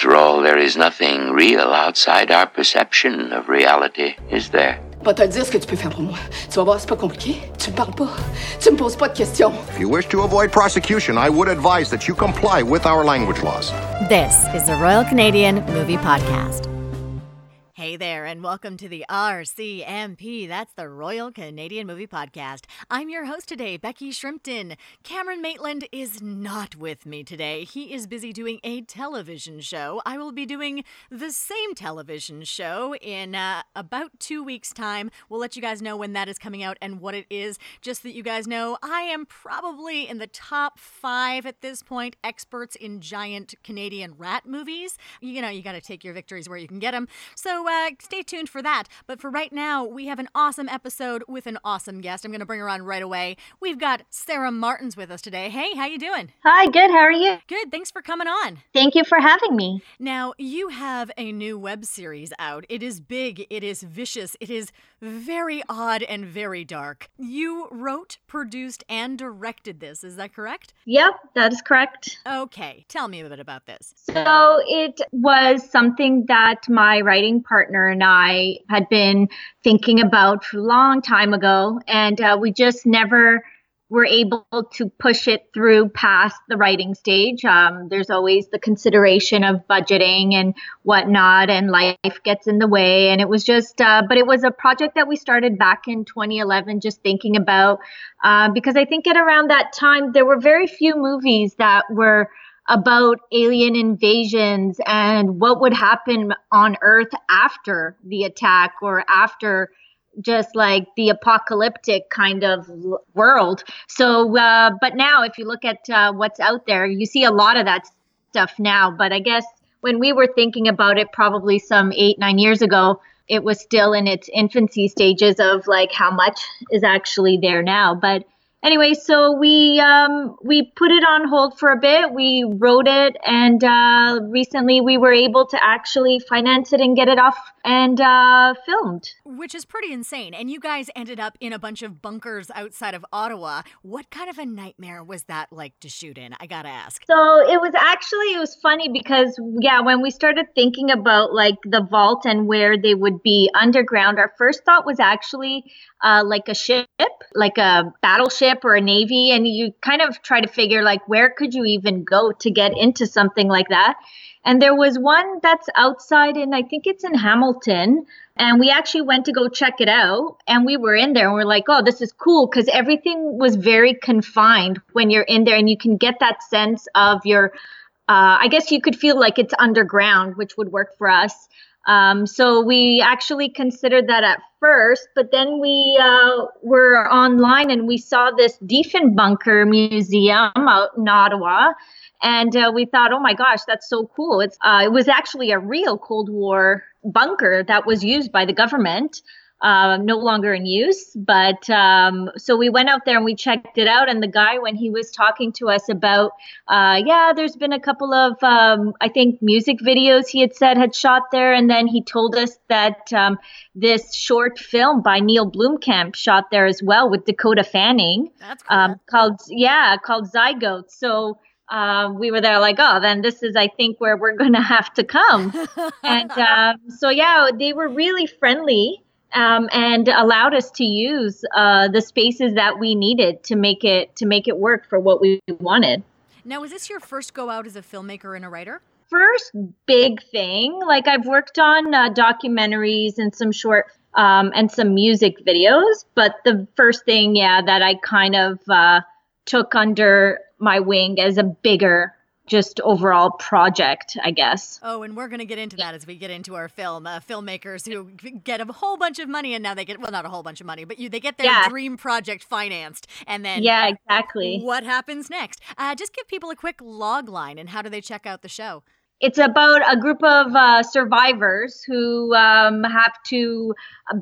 After all, there is nothing real outside our perception of reality, is there? Va te dire ce que tu peux faire pour moi. Tu vas voir, c'est pas compliqué. Tu me parles pas. Tu me poses pas de questions. If you wish to avoid prosecution, I would advise that you comply with our language laws. This is the Royal Canadian Movie Podcast. Hey there, and welcome to the RCMP. That's the Royal Canadian Movie Podcast. I'm your host today, Becky Shrimpton. Cameron Maitland is not with me today. He is busy doing a television show. I will be doing the same television show in uh, about two weeks' time. We'll let you guys know when that is coming out and what it is. Just that you guys know, I am probably in the top five at this point experts in giant Canadian rat movies. You know, you got to take your victories where you can get them. So, uh, stay tuned for that. But for right now, we have an awesome episode with an awesome guest. I'm going to bring her on right away. We've got Sara Martins with us today. Hey, how you doing? Hi, good. How are you? Good. Thanks for coming on. Thank you for having me. Now, you have a new web series out. It is big, it is vicious, it is very odd and very dark. You wrote, produced, and directed this. Is that correct? Yep, that is correct. Okay. Tell me a bit about this. So, it was something that my writing partner and I had been thinking about for a long time ago, and uh, we just never were able to push it through past the writing stage. Um, there's always the consideration of budgeting and whatnot, and life gets in the way. And it was just, uh, but it was a project that we started back in 2011, just thinking about, uh, because I think at around that time, there were very few movies that were about alien invasions and what would happen on Earth after the attack or after just like the apocalyptic kind of world. So, uh, but now if you look at uh, what's out there, you see a lot of that stuff now. But I guess when we were thinking about it, probably some eight, nine years ago, it was still in its infancy stages of like how much is actually there now. But anyway, so we um, we put it on hold for a bit. We wrote it, and uh, recently we were able to actually finance it and get it off and uh, filmed. Which is pretty insane. And you guys ended up in a bunch of bunkers outside of Ottawa. What kind of a nightmare was that like to shoot in? I gotta ask. So it was actually it was funny because yeah, when we started thinking about like the vault and where they would be underground, our first thought was actually uh, like a ship, like a battleship or a navy, and you kind of try to figure like where could you even go to get into something like that. And there was one that's outside and I think it's in Hamilton. And we actually went to go check it out. And we were in there and we're like, oh, this is cool because everything was very confined when you're in there and you can get that sense of your, uh, I guess you could feel like it's underground, which would work for us. Um, so we actually considered that at first, but then we uh, were online and we saw this Diefenbunker Museum out in Ottawa and uh, we thought, oh my gosh, that's so cool. It's uh, it was actually a real Cold War bunker that was used by the government. Uh, no longer in use. But um, so we went out there and we checked it out. And the guy, when he was talking to us about, uh, yeah, there's been a couple of, um, I think, music videos he had said had shot there. And then he told us that um, this short film by Neil Blomkamp shot there as well with Dakota Fanning. That's cool. called, yeah, called Zygote. So uh, we were there like, oh, then this is, I think, where we're going to have to come. and um, so, yeah, they were really friendly um, and allowed us to use uh, the spaces that we needed to make it to make it work for what we wanted. Now, is this your first go out as a filmmaker and a writer? First big thing, like I've worked on uh, documentaries and some short um, and some music videos, but the first thing, yeah, that I kind of uh, took under my wing as a bigger just overall project, I guess. Oh, and we're going to get into that as we get into our film. Uh, filmmakers who get a whole bunch of money, and now they get well, not a whole bunch of money, but you they get their Yeah. dream project financed, and then Yeah, exactly. what happens next? Uh, just give people a quick log line, and how do they check out the show? It's about a group of uh, survivors who um, have to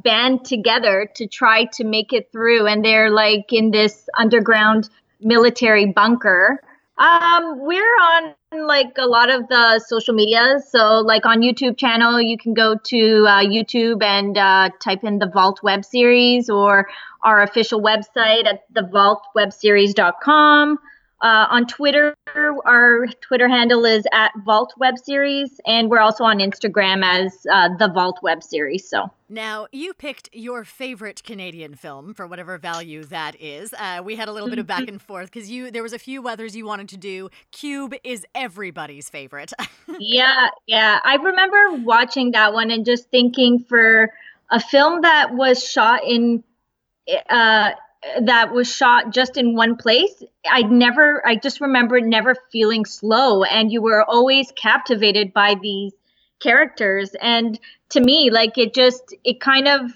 band together to try to make it through, and they're like in this underground military bunker. Um, we're on like a lot of the social media. So, like on YouTube channel, you can go to uh, YouTube and uh, type in the Vault web series or our official website at thevaultwebseries.com. Uh, on Twitter, our Twitter handle is at Vault Web Series, and we're also on Instagram as uh, the Vault Web Series. So now, you picked your favorite Canadian film for whatever value that is. Uh, we had a little bit of back and forth because you there was a few others you wanted to do. Cube is everybody's favorite. yeah, yeah. I remember watching that one and just thinking for a film that was shot in uh, that was shot just in one place I'd never i just remember never feeling slow and you were always captivated by these characters. And to me like it just it kind of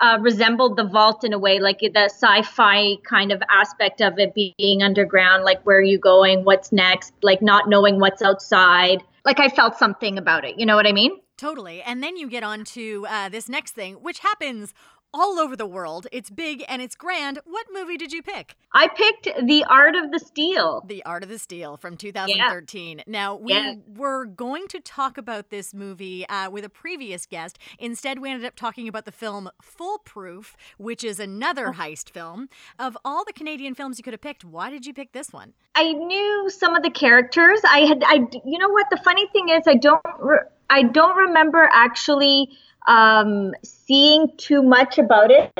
uh, resembled the vault in a way like the sci-fi kind of aspect of it being underground like where are you going what's next like not knowing what's outside. Like i felt something about it you know what i mean? Totally. And then you get on to uh, this next thing which happens all over the world. It's big and it's grand. What movie did you pick? I picked The Art of the Steal. The Art of the Steal from 2013. Yeah. Now, we yeah. were going to talk about this movie uh, with a previous guest. Instead, we ended up talking about the film Foolproof, which is another oh. heist film. Of all the Canadian films you could have picked, why did you pick this one? I knew some of the characters. I had, I, you know what? The funny thing is, I don't, re- I don't remember actually um, seeing too much about it.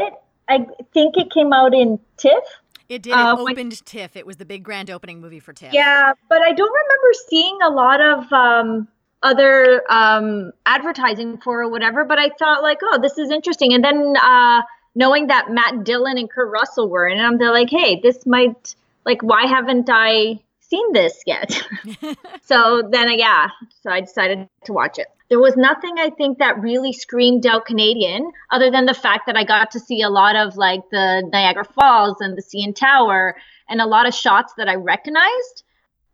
I think it came out in TIFF. It did. It uh, opened when, TIFF. It was the big grand opening movie for TIFF. Yeah, but I don't remember seeing a lot of um, other um, advertising for or whatever. But I thought like, oh, this is interesting. And then uh, knowing that Matt Dillon and Kurt Russell were in it, I'm like, hey, this might like, why haven't I seen this yet? so then, uh, yeah, so I decided to watch it there was nothing I think that really screamed out Canadian, other than the fact that I got to see a lot of like the Niagara Falls and the CN Tower and a lot of shots that I recognized.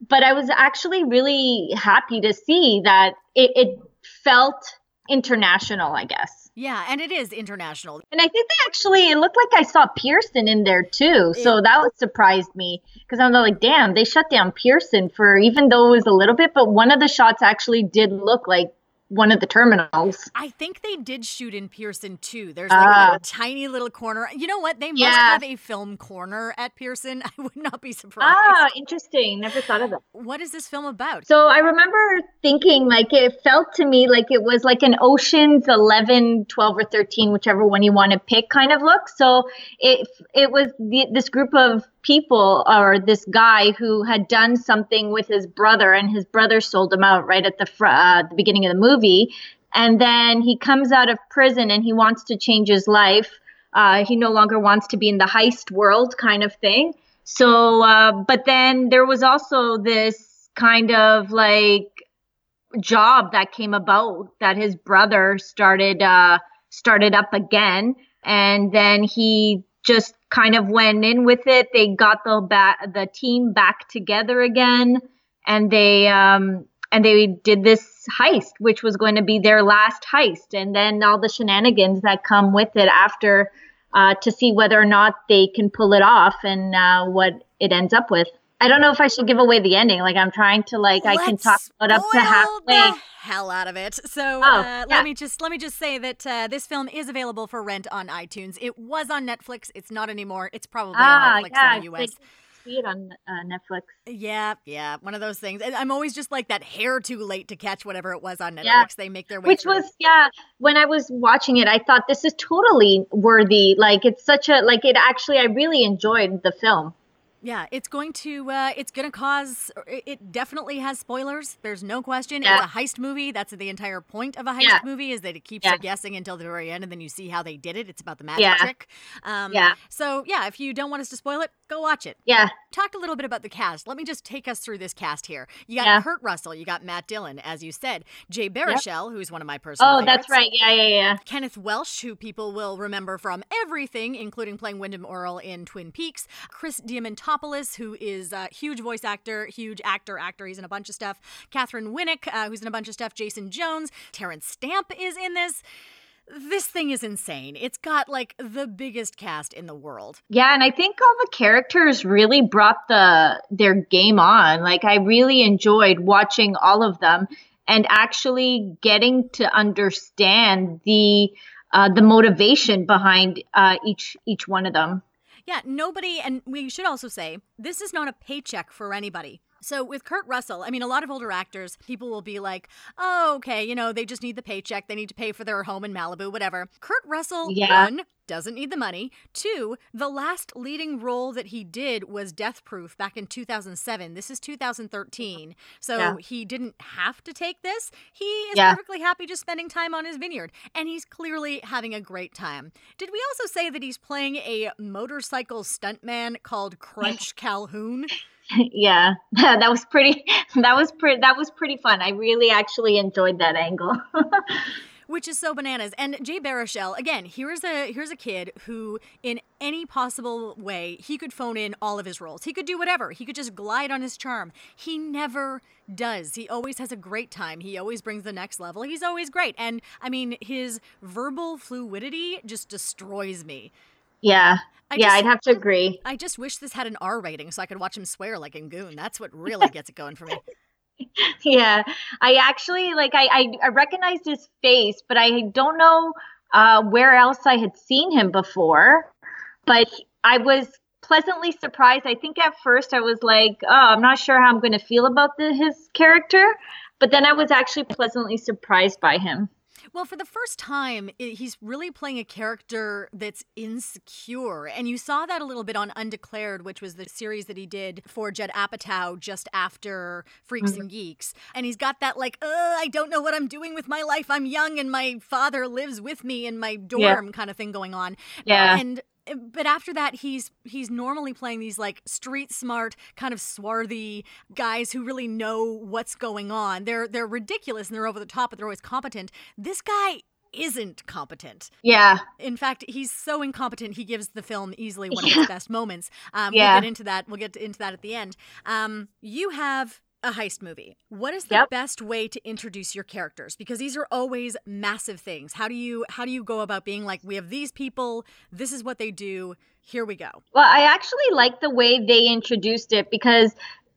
But I was actually really happy to see that it, it felt international, I guess. Yeah, and it is international. And I think they actually, it looked like I saw Pearson in there too. So it, that surprised me because I'm like, damn, they shut down Pearson for even though it was a little bit, but one of the shots actually did look like one of the terminals. I think they did shoot in Pearson too. There's like uh, a tiny little corner. You know what? They must yeah. have a film corner at Pearson. I would not be surprised. Ah, interesting. Never thought of that. What is this film about? So I remember thinking like it felt to me like it was like an Ocean's 11, 12 or 13, whichever one you want to pick kind of look. So it it was the, this group of people or this guy who had done something with his brother and his brother sold him out right at the fr- uh, the beginning of the movie. And then he comes out of prison and he wants to change his life. Uh, he no longer wants to be in the heist world kind of thing. So uh, but then there was also this kind of like job that came about that his brother started uh, started up again. And then he just kind of went in with it. They got the ba- the team back together again, and they um, and they did this heist, which was going to be their last heist, and then all the shenanigans that come with it after uh, to see whether or not they can pull it off and uh, what it ends up with. I don't know if I should give away the ending. Like I'm trying to like Let's I can talk about up to halfway hell out of it. So oh, uh, yeah. let me just let me just say that uh, this film is available for rent on iTunes. It was on Netflix. It's not anymore. It's probably ah, on Netflix yeah, in the US. See it on uh, Netflix. Yeah, yeah, one of those things. I'm always just like that hair too late to catch whatever it was on Netflix. Yeah. They make their way. Which was yeah. When I was watching it, I thought this is totally worthy. Like it's such a like it actually. I really enjoyed the film. Yeah, it's going to uh, it's going to cause it definitely has spoilers. There's no question. Yeah. It's a heist movie. That's the entire point of a heist yeah. movie is that it keeps yeah. you guessing until the very end and then you see how they did it. It's about the magic trick. Um, yeah. So, yeah, if you don't want us to spoil it, go watch it. Yeah. Talk a little bit about the cast. Let me just take us through this cast here. You got yeah. Kurt Russell, you got Matt Dillon, as you said, Jay Baruchel, yep. who's one of my personal Oh, favorites. that's right. Yeah, yeah, yeah. Kenneth Welsh, who people will remember from everything, including playing Windom Earle in Twin Peaks. Chris Diamantopoulos, who is a huge voice actor, huge actor, actor. He's in a bunch of stuff. Katheryn Winnick, uh, who's in a bunch of stuff. Jason Jones. Terence Stamp is in this this thing is insane. It's got like the biggest cast in the world. Yeah, and I think all the characters really brought the their game on. Like I really enjoyed watching all of them and actually getting to understand the uh, the motivation behind uh, each each one of them. Yeah, nobody, and we should also say this is not a paycheck for anybody. So with Kurt Russell, I mean, a lot of older actors, people will be like, "Oh, okay, you know, they just need the paycheck. They need to pay for their home in Malibu, whatever." Kurt Russell, Yeah. one, doesn't need the money. Two, the last leading role that he did was Death Proof back in 2007. This is 2013, so Yeah. he didn't have to take this. He is Yeah. perfectly happy just spending time on his vineyard, and he's clearly having a great time. Did we also say that he's playing a motorcycle stuntman called Crunch Calhoun? yeah, that was pretty. That was pretty. That was pretty fun. I really actually enjoyed that angle. which is so bananas. And Jay Baruchel, again, here's a here's a kid who, in any possible way, he could phone in all of his roles. He could do whatever. He could just glide on his charm. He never does. He always has a great time. He always brings the next level. He's always great. And I mean, his verbal fluidity just destroys me. Yeah, I yeah, just- I'd have to agree. I just wish this had an R rating so I could watch him swear like in Goon. That's what really gets it going for me. yeah i actually like I, I i recognized his face but i don't know uh where else i had seen him before but i was pleasantly surprised i think at first i was like oh i'm not sure how i'm going to feel about the, his character but then i was actually pleasantly surprised by him Well, for the first time, he's really playing a character that's insecure. And you saw that a little bit on Undeclared, which was the series that he did for Judd Apatow just after Freaks mm-hmm. and Geeks. And he's got that, like, I don't know what I'm doing with my life. I'm young and my father lives with me in my dorm kind of thing going on. Yeah. And but after that he's he's normally playing these like street smart kind of swarthy guys who really know what's going on. They're they're ridiculous and they're over the top but they're always competent. This guy isn't competent. Yeah. In fact he's so incompetent he gives the film easily one of its best moments. Um, Yeah. we'll get into that we'll get into that at the end. Um, you have a heist movie what is the Yep. best way to introduce your characters because these are always massive things how do you how do you go about being like we have these people this is what they do here we go Well, I actually like the way they introduced it because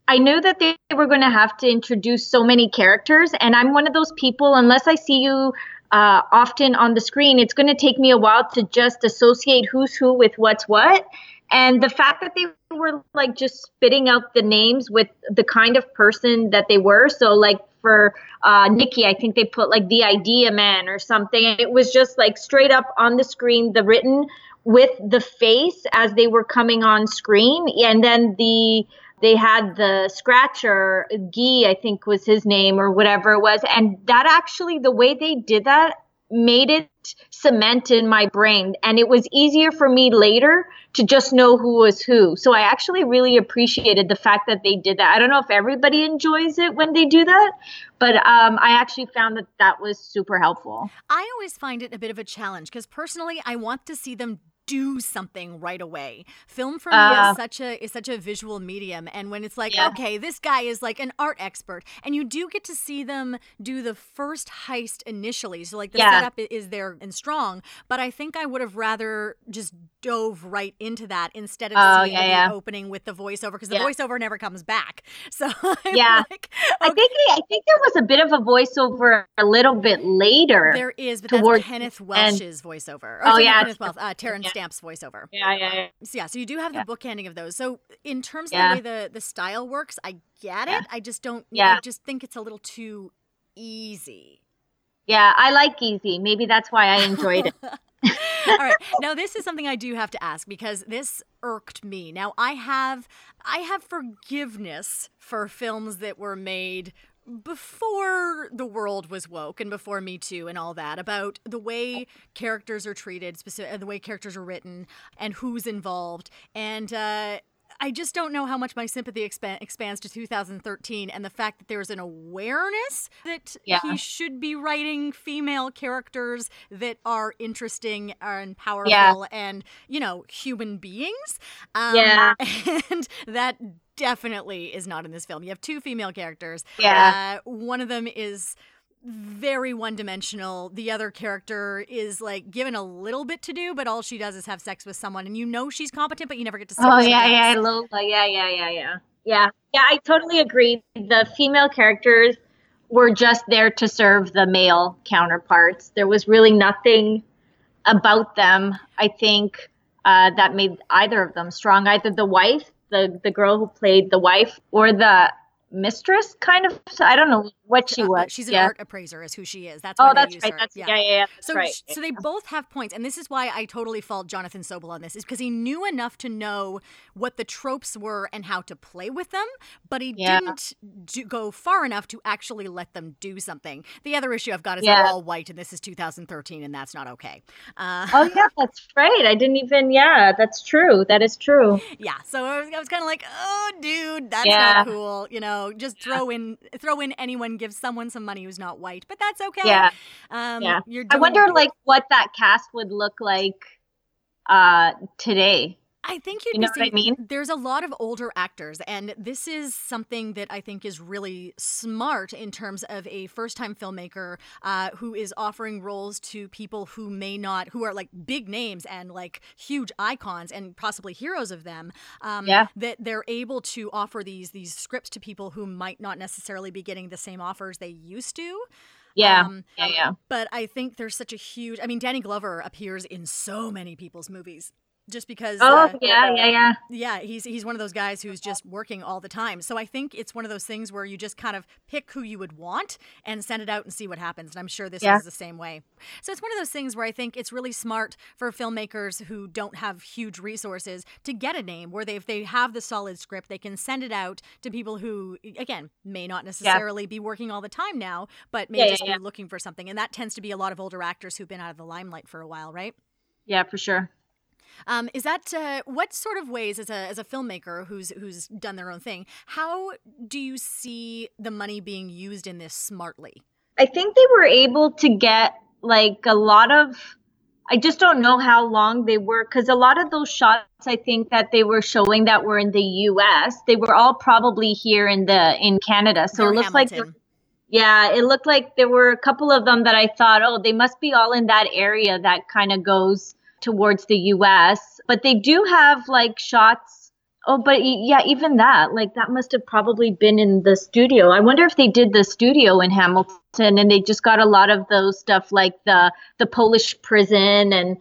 I knew that they were going to have to introduce so many characters. And I'm one of those people, unless I see you uh, often on the screen, it's going to take me a while to just associate who's who with what's what. And the fact that they were like just spitting out the names with the kind of person that they were. So, like, for uh, Nikki, I think they put like the idea man or something. And it was just like straight up on the screen, the written with the face as they were coming on screen. And then the they had the scratcher, Guy, I think was his name or whatever it was. And that actually, the way they did that made it cement in my brain. And it was easier for me later to just know who was who. So I actually really appreciated the fact that they did that. I don't know if everybody enjoys it when they do that, but um, I actually found that that was super helpful. I always find it a bit of a challenge because personally, I want to see them do something right away. Film for me Uh, is such a is such a visual medium and when it's like Yeah. okay, this guy is like an art expert and you do get to see them do the first heist initially. So like the Yeah. setup is there and strong, but I think I would have rather just dove right into that instead of Oh, yeah, opening with the voiceover because the voiceover never comes back. So I'm Yeah. like, I think I think there was a bit of a voiceover a little bit later. There is, but that's Kenneth Welsh's voiceover. Or Oh, sorry, yeah, Kenneth Welsh, uh, Terence. Stamp's voiceover. yeah, yeah, yeah. Um, so yeah, so you do have Yeah. the bookending of those. So in terms Yeah. of the way the the style works, I get Yeah. it. I just don't. yeah. I Yeah. just think it's a little too easy. Yeah, I like easy. Maybe that's why I enjoyed it. All right. Now this is something I do have to ask because this irked me. Now I have I have forgiveness for films that were made before the world was woke and before Me Too and all that about the way characters are treated, specific, the way characters are written, and who's involved. And uh, I just don't know how much my sympathy expa- expands to 2013 and the fact that there's an awareness that Yeah. he should be writing female characters that are interesting and powerful Yeah. and, you know, human beings. Um, Yeah. And that definitely is not in this film. You have two female characters. Yeah. Uh, one of them is very one dimensional. The other character is like given a little bit to do, but all she does is have sex with someone, and you know she's competent, but you never get to see. Oh yeah, yeah, Lola. Yeah, yeah, yeah, yeah. Yeah. Yeah, I totally agree. The female characters were just there to serve the male counterparts. There was really nothing about them, I think, uh, that made either of them strong. Either the wife, the the girl who played the wife, or the mistress kind of i don't know what she Uh, was she's an yeah. art appraiser, is who she is. That's why oh that's right her. that's yeah yeah, yeah that's So, right so they both have points, and this is why I totally fault Jonathan Sobol on this, is because he knew enough to know what the tropes were and how to play with them, but he Yeah. didn't do, go far enough to actually let them do something. The other issue I've got is they're all white, and this is 2013, and that's not okay. Uh, oh yeah that's right i didn't even yeah that's true that is true yeah, so I was, was kind of like, oh, dude, that's not cool. You know, just throw in throw in anyone, give someone some money who's not white, but that's okay. Yeah. um, yeah i wonder like what that cast would look like uh today I think you'd You know what I mean? There's a lot of older actors, and this is something that I think is really smart in terms of a first-time filmmaker uh, who is offering roles to people who may not, who are like big names and like huge icons and possibly heroes of them. Um, Yeah. That they're able to offer these these scripts to people who might not necessarily be getting the same offers they used to. yeah Um, yeah yeah But I think there's such a huge. I mean, Danny Glover appears in so many people's movies. Just because oh uh, yeah yeah yeah yeah, he's he's one of those guys who's just working all the time. So I think it's one of those things where you just kind of pick who you would want and send it out and see what happens. And I'm sure this Yeah. is the same way. So it's one of those things where I think it's really smart for filmmakers who don't have huge resources to get a name where they if they have the solid script, they can send it out to people who again may not necessarily be working all the time now, but may Yeah, yeah, just yeah. be looking for something. And that tends to be a lot of older actors who've been out of the limelight for a while, right? yeah for sure Um, is that uh, what sort of ways, as a as a filmmaker who's who's done their own thing, how do you see the money being used in this smartly? I think they were able to get like a lot of I just don't know how long they were because a lot of those shots I think that they were showing that were in the US, they were all probably here in the in Canada. So They're it looks like yeah, it looked like there were a couple of them that I thought, oh, they must be all in that area that kind of goes towards the US. But they do have like shots. Oh, but yeah, even that, like that must have probably been in the studio. I wonder if they did the studio in Hamilton and they just got a lot of those stuff like the the Polish prison and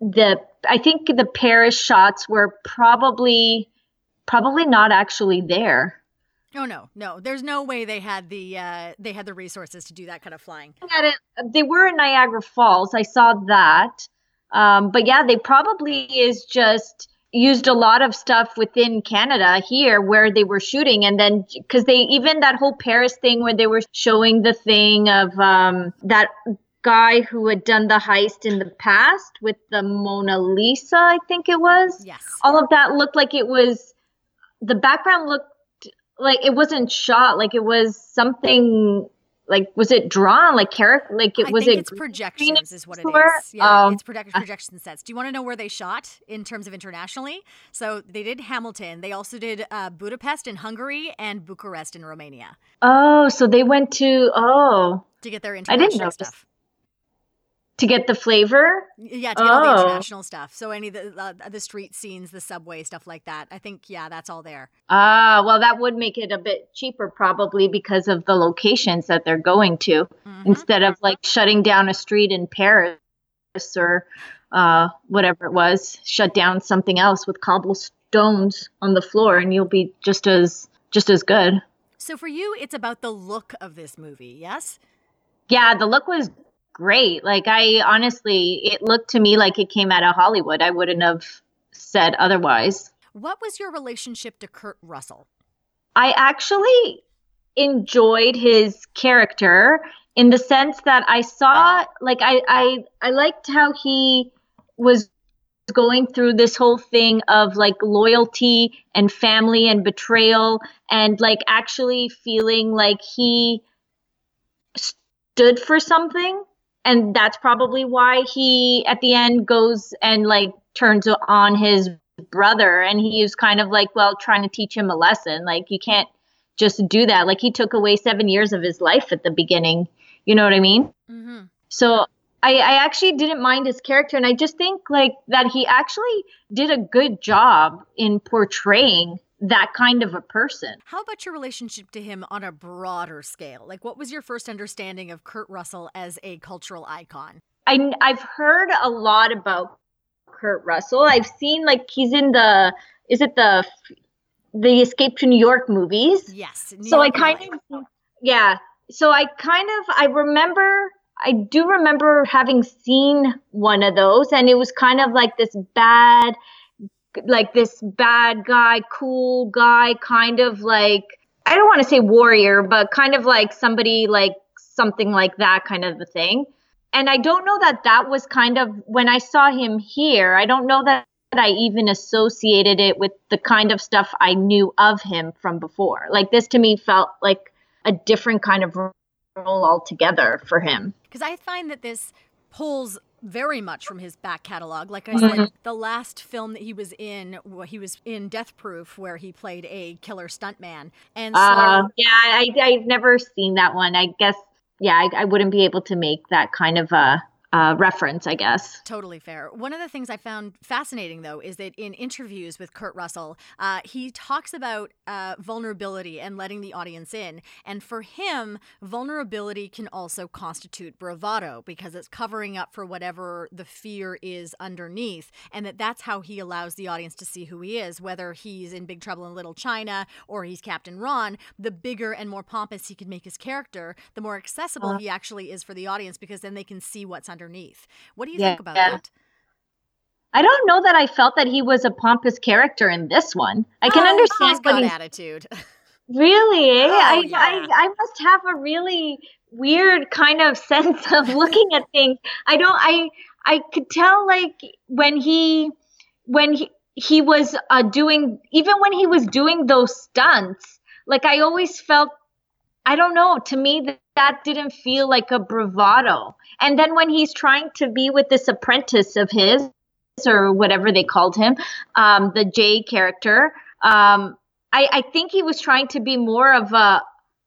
the I think the Paris shots were probably probably not actually there. Oh no, no, there's no way they had the uh, they had the resources to do that kind of flying. They were in Niagara Falls. I saw that. Um, but yeah, they probably is just used a lot of stuff within Canada here where they were shooting, and then because they even that whole Paris thing where they were showing the thing of um, that guy who had done the heist in the past with the Mona Lisa, I think it was Yes. all of that looked like it was the background looked like it wasn't shot like it was something like was it drawn like character like it I was think it it's projections, is what it is. Yeah, Um, it's project- projection sets. Do you want to know where they shot in terms of internationally? So they did Hamilton. They also did uh, Budapest in Hungary and Bucharest in Romania oh so they went to oh to get their didn't international notice. stuff. To get the flavor Yeah, to get all the Oh. international stuff. So any of the uh, the street scenes, the subway stuff like that. I think yeah, that's all there. ah well that would make it a bit cheaper probably because of the locations that they're going to Mhm. instead of like shutting down a street in paris or uh, whatever it was shut down something else with cobblestones on the floor and you'll be just as just as good So for you, it's about the look of this movie. Yes. yeah the look was great. Like i honestly it looked to me like it came out of hollywood. I wouldn't have said otherwise. What was your relationship to Kurt Russell? I actually enjoyed his character in the sense that I saw like I I I liked how he was going through this whole thing of like loyalty and family and betrayal and like actually feeling like he stood for something and that's probably why he at the end goes and like turns on his brother. And he was kind of like well trying to teach him a lesson. Like you can't just do that. Like he took away seven years of his life at the beginning. You know what i mean? Mm-hmm. so I, I actually didn't mind his character. And i just think like that he actually did a good job in portraying that kind of a person How about your relationship to him on a broader scale? Like, what was your first understanding of Kurt Russell as a cultural icon? I, I've heard a lot about Kurt Russell. I've seen like he's in the is it the the Escape to New York movies? Yes. so I kind of yeah. So I kind of I remember I do remember having seen one of those and it was kind of like this bad like this bad guy, cool guy kind of like I don't want to say warrior, but kind of like somebody like something like that kind of a thing. And I don't know that that was kind of when I saw him here, I don't know that I even associated it with the kind of stuff I knew of him from before. Like this to me felt like a different kind of role altogether for him. Because I find that this pulls very much from his back catalog. Like I said, mm-hmm. the last film that he was in, well, he was in Death Proof, where he played a killer stuntman. And so, uh, yeah, I, I've never seen that one. I guess, yeah, I, I wouldn't be able to make that kind of a uh, reference, I guess. Totally fair. One of the things I found fascinating, though, is that in interviews with Kurt Russell, uh, he talks about uh, vulnerability and letting the audience in. And for him, vulnerability can also constitute bravado because it's covering up for whatever the fear is underneath. And that that's how he allows the audience to see who he is, whether he's in Big Trouble in Little China or he's Captain Ron. The bigger and more pompous he can make his character, the more accessible uh-huh. he actually is for the audience because then they can see what's underneath. What do you yeah, think about yeah. that? I don't know that I felt that he was a pompous character in this one. I can oh, understand he's got attitude. Really? Eh? Oh, I, yeah. I I must have a really weird kind of sense of looking at things. I don't I I could tell like when he when he he was uh, doing even when he was doing those stunts like i always felt i don't know. To me that, that didn't feel like a bravado. And then when he's trying to be with this apprentice of his, or whatever they called him, um, the Jay character, um, I, I think he was trying to be more of a,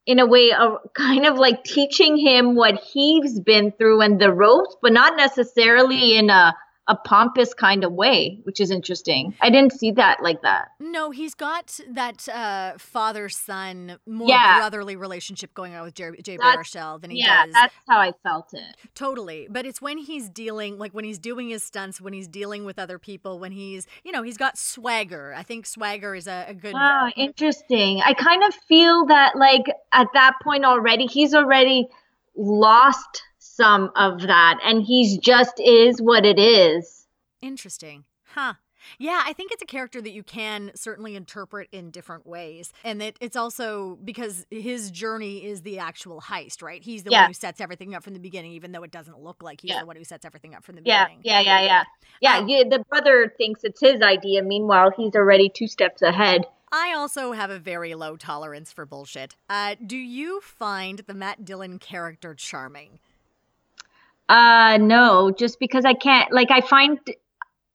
in a way, a kind of like teaching him what he's been through and the ropes, but not necessarily in a a pompous kind of way, which is interesting. I didn't see that like that. No, he's got that uh, father son, more yeah. brotherly relationship going on with Jay, Jay Baruchel than he yeah, does. Yeah, that's how I felt it. Totally. But it's when he's dealing, like when he's doing his stunts, when he's dealing with other people, when he's, you know, he's got swagger. I think swagger is a, a good. Wow, interesting. I kind of feel that, like, at that point already, he's already lost some of that and he's just is what it is. Interesting. Huh. Yeah, I think it's a character that you can certainly interpret in different ways. And that it's also because his journey is the actual heist, right? He's the yeah. one who sets everything up from the beginning, even though it doesn't look like he's yeah. the one who sets everything up from the yeah. beginning. Yeah, yeah, yeah. Yeah, um, yeah. The brother thinks it's his idea. Meanwhile, he's already two steps ahead. I also have a very low tolerance for bullshit. Uh, do you find the Matt Dillon character charming? Uh no, just because I can't like I find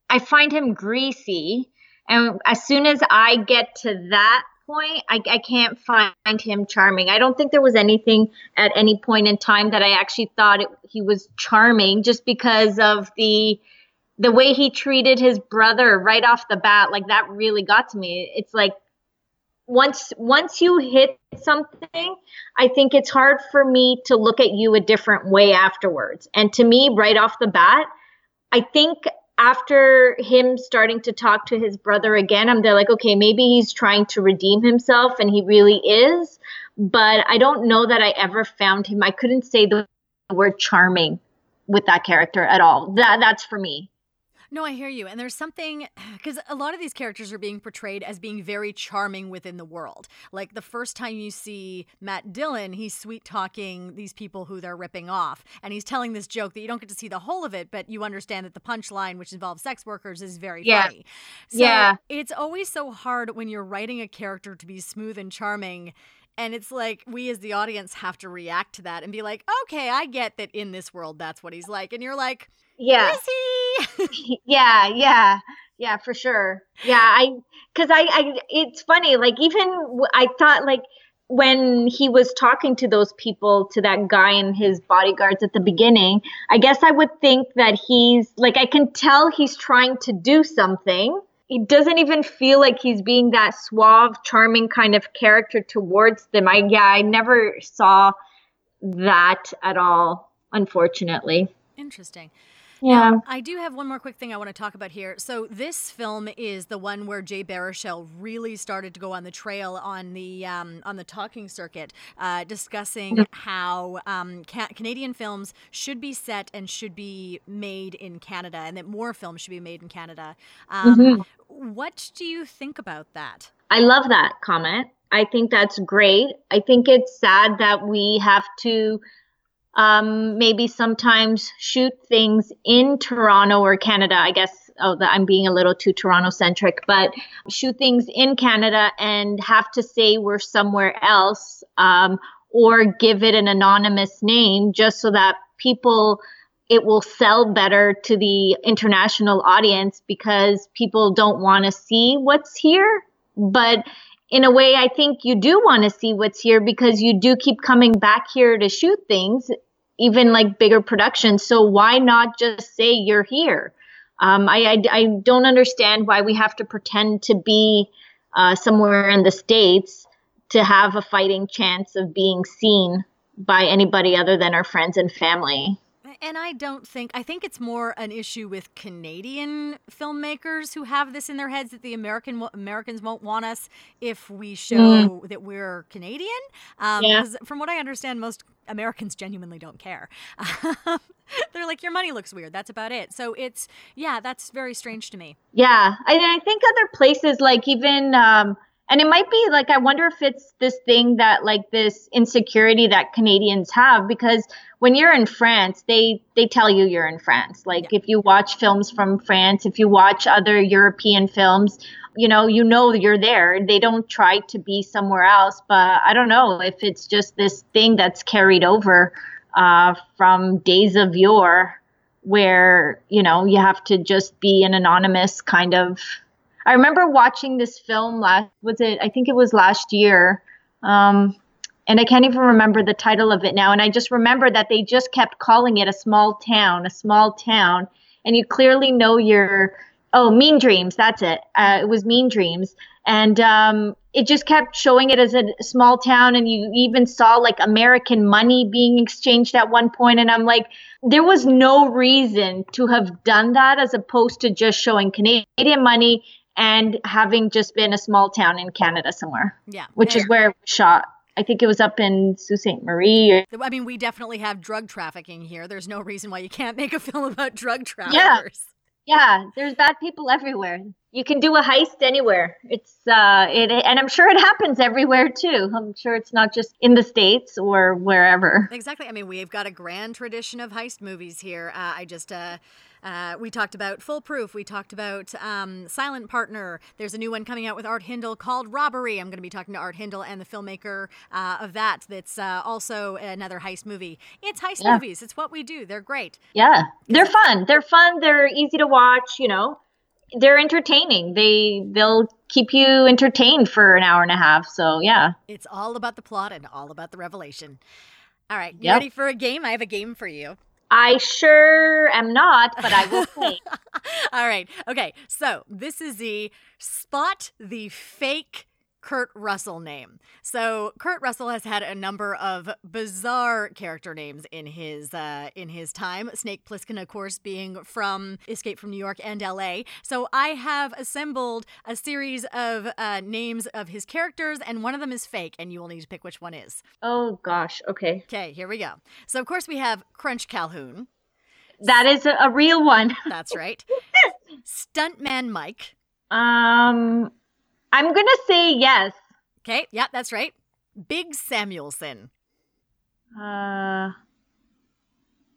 I find him greasy and as soon as I get to that point, I, I can't find him charming. I don't think there was anything at any point in time that I actually thought it, he was charming just because of the the way he treated his brother right off the bat like that really got to me it's like once once you hit something i think it's hard for me to look at you a different way afterwards. And to me right off the bat i think after him starting to talk to his brother again i'm there like okay maybe he's trying to redeem himself and he really is. But i don't know that i ever found him. I couldn't say the word charming with that character at all. That that's for me no, I hear you. And there's something because a lot of these characters are being portrayed as being very charming within the world. Like the first time you see Matt Dillon, he's sweet talking these people who they're ripping off. And he's telling this joke that you don't get to see the whole of it, but you understand that the punchline, which involves sex workers, is very yeah. funny. So yeah. It's always so hard when you're writing a character to be smooth and charming and it's like we as the audience have to react to that and be like, okay, I get that in this world that's what he's like. And you're like, yeah. yeah, yeah. Yeah, for sure. Yeah, I cuz I I it's funny like even I thought like when he was talking to those people to that guy and his bodyguards at the beginning, I guess I would think that he's like I can tell he's trying to do something. He doesn't even feel like he's being that suave, charming kind of character towards them. I yeah, I never saw that at all, unfortunately. Interesting. Yeah. Now, I do have one more quick thing I want to talk about here. So this film is the one where Jay Baruchel really started to go on the trail on the um, on the talking circuit, uh, discussing how um, ca- Canadian films should be set and should be made in Canada, and that more films should be made in Canada. Um, What do you think about that? I love that comment. I think that's great. I think it's sad that we have to um, maybe sometimes shoot things in Toronto or Canada. I guess oh, I'm being a little too Toronto centric, but shoot things in Canada and have to say we're somewhere else um, or give it an anonymous name just so that people it will sell better to the international audience because people don't want to see what's here. But in a way, I think you do want to see what's here because you do keep coming back here to shoot things, even like bigger productions. So why not just say you're here? Um, I, I, I don't understand why we have to pretend to be uh, somewhere in the States to have a fighting chance of being seen by anybody other than our friends and family. And I don't think I think it's more an issue with Canadian filmmakers who have this in their heads that the American Americans won't want us if we show that we're Canadian. Um, Yeah. from what I understand, most Americans genuinely don't care. They're like, your money looks weird. That's about it. So it's yeah, that's very strange to me. Yeah, I, I think other places like even um, and it might be like I wonder if it's this thing that like this insecurity that Canadians have because when you're in France, they they tell you you're in France. Like if you watch films from France, if you watch other European films, you know, you know you're there. They don't try to be somewhere else, but I don't know if it's just this thing that's carried over uh, from days of yore where you know you have to just be an anonymous kind of i remember watching this film last was it i think it was last year um, and i can't even remember the title of it now and i just remember that they just kept calling it a small town a small town and you clearly know you're oh mean dreams that's it uh, it was mean dreams and um, it just kept showing it as a small town and you even saw like american money being exchanged at one point and i'm like there was no reason to have done that as opposed to just showing canadian money and having just been a small town in canada somewhere Yeah, which is where it was shot i think it was up in sault ste marie or I mean, we definitely have drug trafficking here. There's no reason why you can't make a film about drug traffickers. Yeah. Yeah, there's bad people everywhere. You can do a heist anywhere. It's uh it and I'm sure it happens everywhere too. I'm sure it's not just in the states or wherever. Exactly. I mean, we've got a grand tradition of heist movies here. Uh, I just, uh, uh, we talked about Foolproof. We talked about um, Silent Partner. There's a new one coming out with Art Hindle called Robbery. I'm going to be talking to Art Hindle and the filmmaker uh, of that. That's uh, also another heist movie. It's heist Yeah. movies. It's what we do. They're great. Yeah. They're fun. They're fun. They're easy to watch, you know. They're entertaining. They they'll keep you entertained for an hour and a half. So, yeah. It's all about the plot and all about the revelation. All right, you Yep. ready for a game? I have a game for you. I sure am not, but I will play. All right. Okay. So this is the spot the fake Kurt Russell name. So Kurt Russell has had a number of bizarre character names in his uh, in his time. Snake Plissken, of course, being from Escape from New York and L.A. So I have assembled a series of uh, names of his characters, and one of them is fake, and you will need to pick which one is. oh gosh. Okay. Okay, here we go. So of course we have Crunch Calhoun. That is a, a real one. That's right. Stuntman Mike. Um I'm going to say yes. Okay, yeah, that's right. Big Samuelson. Uh,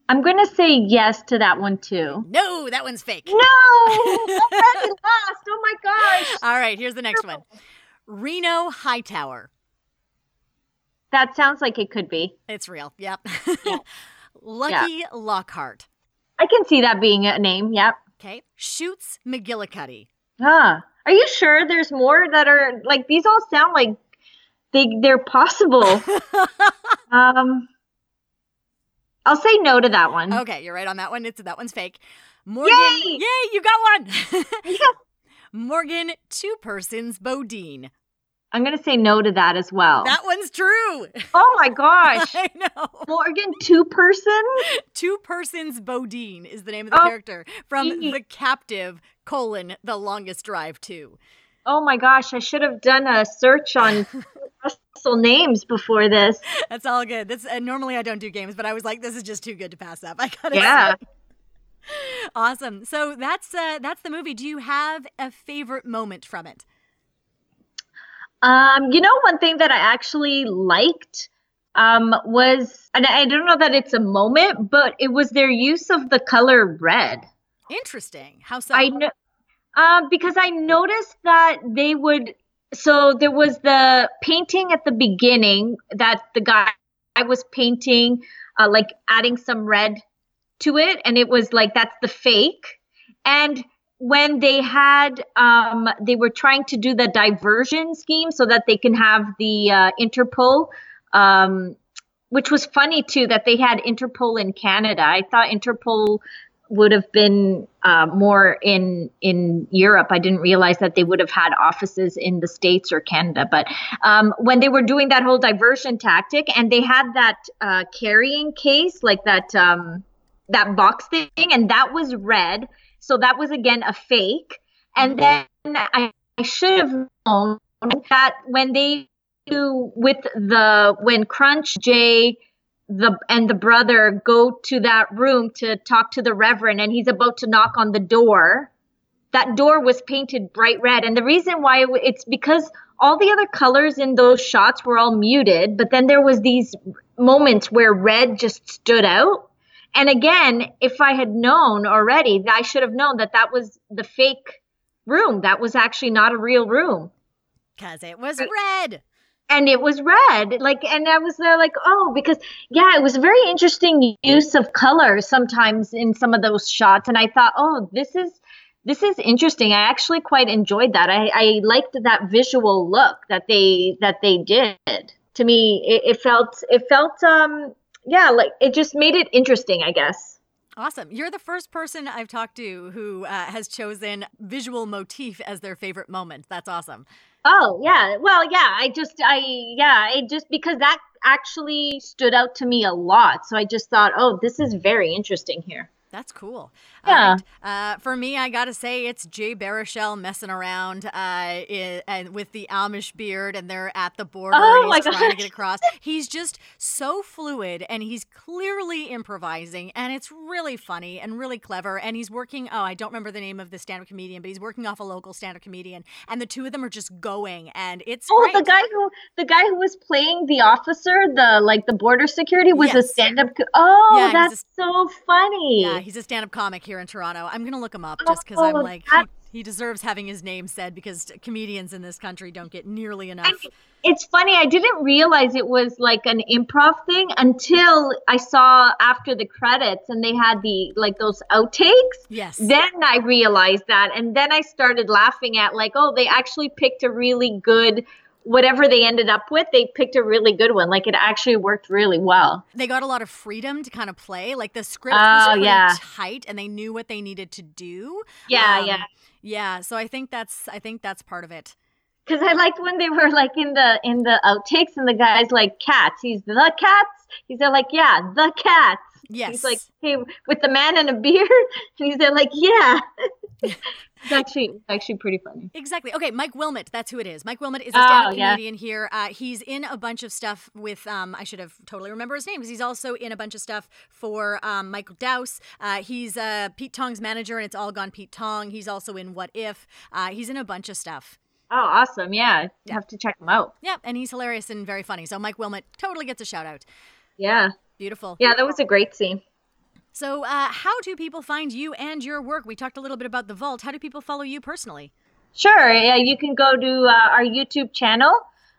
I'm gonna say yes to that one too. No, that one's fake. No, already lost. Oh my gosh, All right, here's the next one. Reno Hightower. that sounds like it could be. It's real. Yep. Lucky Lockhart. I can see that being a name. Yep. Okay. Shoots McGillicuddy. Ah, are you sure there's more that are like these? All sound like they they're possible. um, I'll say no to that one. Okay, you're right on that one. It's that one's fake. Morgan. Yay! Yay, you got one. Yeah. Morgan Two Persons Beaudine. I'm gonna say no to that as well. That one's true. oh my gosh. I know. Morgan two person? Two persons Beaudine is the name of the Oh, character from gee. The Captive colon The Longest Drive 2. Oh my gosh, I should have done a search on Russell names before this. That's all good. This and normally I don't do games, but I was like, this is just too good to pass up. I gotta Yeah. say. Awesome. So that's uh that's the movie. Do you have a favorite moment from it? Um, you know, one thing that I actually liked um, was, and I don't know that it's a moment, but it was their use of the color red. Interesting. How so? I know, um, because I noticed that they would. So there was the painting at the beginning that the guy I was painting, uh, like adding some red to it, and it was like that's the fake. And when they had, um, they were trying to do the diversion scheme so that they can have the uh, Interpol. Um, which was funny too that they had Interpol in Canada. I thought Interpol would have been uh, more in in Europe. I didn't realize that they would have had offices in the states or Canada. But um, when they were doing that whole diversion tactic, and they had that uh, carrying case, like that um, that box thing, and that was red. So that was again a fake. And then I, I should have known that when they do with the when Crunch Jay the and the brother go to that room to talk to the reverend and he's about to knock on the door that door was painted bright red. And the reason why it it's because all the other colors in those shots were all muted but then there was these moments where red just stood out and again if i had known already i should have known that that was the fake room. That was actually not a real room. Cause it was red. and it was red. Like and i was there like oh because yeah it was a very interesting use of color sometimes in some of those shots. And i thought oh this is this is interesting. I actually quite enjoyed that. I, I liked that visual look that they that they did. To me it, it felt it felt um yeah like it just made it interesting i guess Awesome. You're the first person I've talked to who uh, has chosen visual motif as their favorite moment. That's awesome. Oh yeah, well yeah, I just I yeah, I just because that actually stood out to me a lot. So I just thought, oh, this is very interesting here. That's cool. Yeah. Right. Uh, for me, I gotta say it's Jay Baruchel messing around uh, i and with the Amish beard, and they're at the border, Oh and he's my trying to get across. He's just so fluid, and he's clearly improvising, and it's really funny and really clever. And he's working. Oh, I don't remember the name of the stand-up comedian, but he's working off a local stand-up comedian, and the two of them are just going, and it's Oh, great. the guy who the guy who was playing the officer, the like the border security, was a Yes. stand-up. Co- oh, Yeah, he's a that's so funny. Yeah, he's a stand-up comic here in Toronto. I'm gonna look him up just because I'm Oh, like he, he deserves having his name said because comedians in this country don't get nearly enough. It's funny. I didn't realize it was like an improv thing until I saw after the credits and they had the like those outtakes. Yes. Then I realized that, and then I started laughing at like, oh, they actually picked a really good. Whatever they ended up with, they picked a really good one. Like it actually worked really well. they got a lot of freedom to kind of play. Like the script Oh, was pretty yeah. tight, and they knew what they needed to do. Yeah, Um, yeah. yeah. So I think that's I think that's part of it. Because I liked when they were like in the in the outtakes and the guy's like cats. He's the cats. He's like yeah, the cats. Yes. He's like hey with the man and a beard. And he's there like yeah. it's actually it's actually pretty funny. Exactly. Okay, Mike Wilmot, that's who it is. Mike Wilmot is a Oh, stand-up yeah. comedian here. Uh, he's in a bunch of stuff with um, I should have totally remember his name because he's also in a bunch of stuff for um, Michael Dowse. Uh, he's uh, Pete Tong's manager, and it's all gone Pete Tong. He's also in What If. Uh, he's in a bunch of stuff. Oh, awesome! Yeah, you have to check him out. Yeah, and he's hilarious and very funny. So Mike Wilmot totally gets a shout out. Yeah, Beautiful. yeah, that was a great scene. So, uh, how do people find you and your work? We talked a little bit about the vault. How do people follow you personally? Sure. Yeah, you can go to uh, our YouTube channel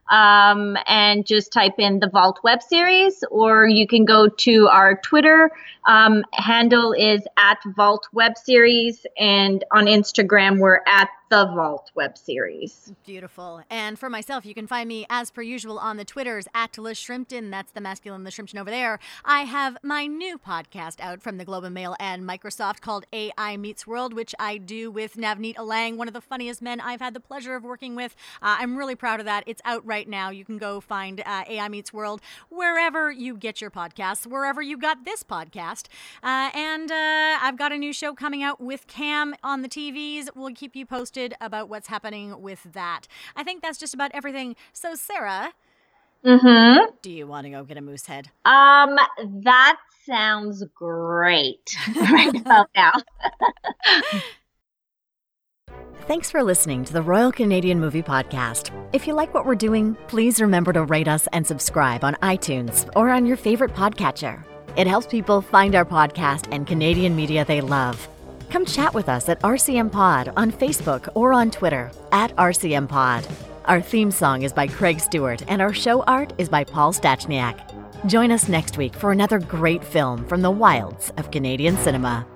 um, and just type in the Vault web series, or you can go to our Twitter um, handle is at Vault web series, and on Instagram we're at the Vault web series. Beautiful. And for myself, you can find me as per usual on the Twitters at Liz Shrimpton. That's the masculine Liz Shrimpton over there. I have my new podcast out from the Globe and Mail and Microsoft called AI Meets World, which I do with Navneet Alang, one of the funniest men I've had the pleasure of working with. Uh, I'm really proud of that. It's out right now. You can go find uh, AI Meets World wherever you get your podcasts, wherever you got this podcast. Uh, and uh, I've got a new show coming out with Cam on the TVs. We'll keep you posted about what's happening with that. I think that's just about everything. So, Sara, Mm-hmm. do you want to go get a moose head? Um, that sounds great right about now. Thanks for listening to the Royal Canadian Movie Podcast. If you like what we're doing, please remember to rate us and subscribe on iTunes or on your favorite podcatcher. It helps people find our podcast and Canadian media they love. Come chat with us at RCM Pod on Facebook or on Twitter at RCM Pod. Our theme song is by Craig Stewart, and our show art is by Paul Stachniak. Join us next week for another great film from the wilds of Canadian cinema.